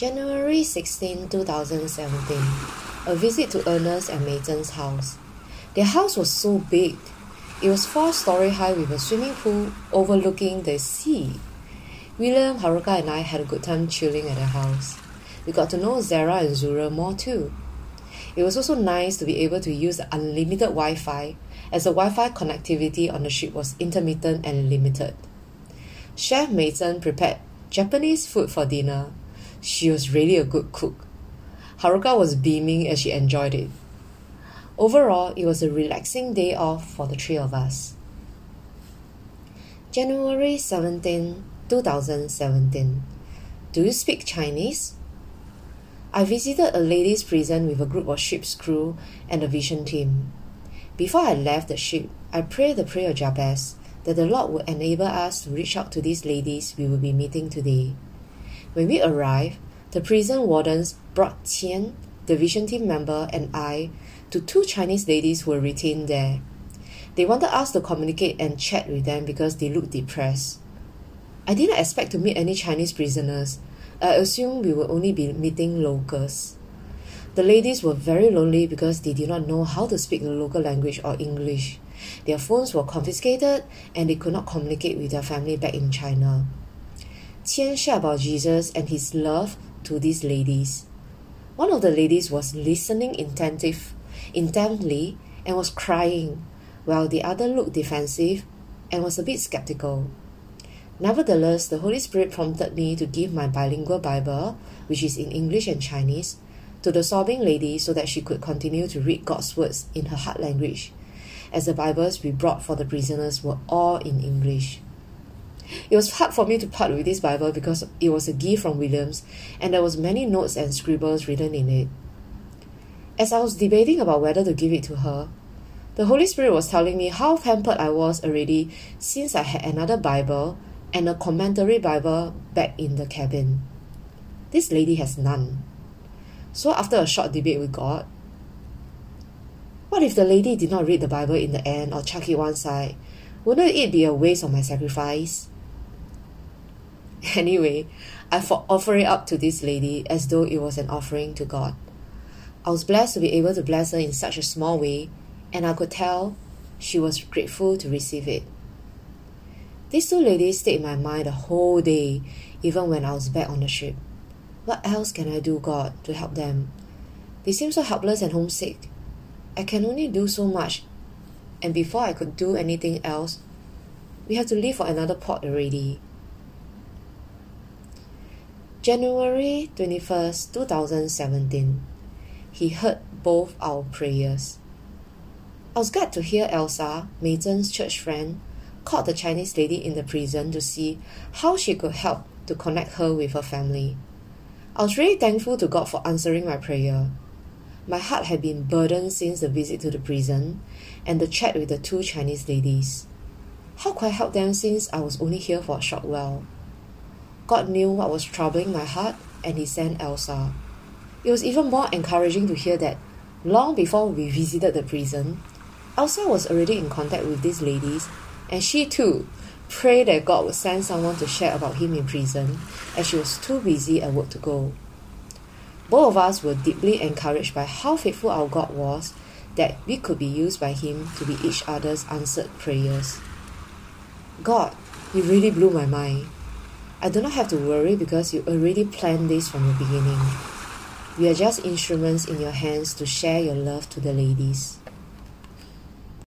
January 16, 2017. A visit to Ernest and Meizen's house. Their house was so big. It was four story high with a swimming pool overlooking the sea. William, Haruka, and I had a good time chilling at their house. We got to know Zara and Zura more too. It was also nice to be able to use unlimited Wi Fi, as the Wi Fi connectivity on the ship was intermittent and limited. Chef Meizen prepared Japanese food for dinner. She was really a good cook. Haruka was beaming as she enjoyed it. Overall, it was a relaxing day off for the three of us. January 17, 2017. Do you speak Chinese? I visited a ladies' prison with a group of ship's crew and a vision team. Before I left the ship, I prayed the prayer of Jabez that the Lord would enable us to reach out to these ladies we will be meeting today. When we arrived, the prison wardens brought Qian, the vision team member, and I to two Chinese ladies who were retained there. They wanted us to communicate and chat with them because they looked depressed. I didn't expect to meet any Chinese prisoners, I assumed we would only be meeting locals. The ladies were very lonely because they did not know how to speak the local language or English. Their phones were confiscated and they could not communicate with their family back in China. Qian shared about Jesus and his love to these ladies. One of the ladies was listening attentive, intently and was crying, while the other looked defensive and was a bit skeptical. Nevertheless, the Holy Spirit prompted me to give my bilingual Bible, which is in English and Chinese, to the sobbing lady so that she could continue to read God's words in her heart language, as the Bibles we brought for the prisoners were all in English. It was hard for me to part with this Bible because it was a gift from Williams and there was many notes and scribbles written in it. As I was debating about whether to give it to her, the Holy Spirit was telling me how pampered I was already since I had another Bible and a commentary Bible back in the cabin. This lady has none. So after a short debate with God, what if the lady did not read the Bible in the end or chuck it one side? Wouldn't it be a waste of my sacrifice? Anyway, I offer it up to this lady as though it was an offering to God. I was blessed to be able to bless her in such a small way, and I could tell she was grateful to receive it. These two ladies stayed in my mind the whole day, even when I was back on the ship. What else can I do, God, to help them? They seem so helpless and homesick. I can only do so much, and before I could do anything else, we have to leave for another port already. January 21st, 2017. He heard both our prayers. I was glad to hear Elsa, Meizen's church friend, called the Chinese lady in the prison to see how she could help to connect her with her family. I was really thankful to God for answering my prayer. My heart had been burdened since the visit to the prison and the chat with the two Chinese ladies. How could I help them since I was only here for a short while? God knew what was troubling my heart and He sent Elsa. It was even more encouraging to hear that long before we visited the prison, Elsa was already in contact with these ladies and she too prayed that God would send someone to share about him in prison as she was too busy at work to go. Both of us were deeply encouraged by how faithful our God was that we could be used by Him to be each other's answered prayers. God, you really blew my mind. I do not have to worry because you already planned this from the beginning. We are just instruments in your hands to share your love to the ladies.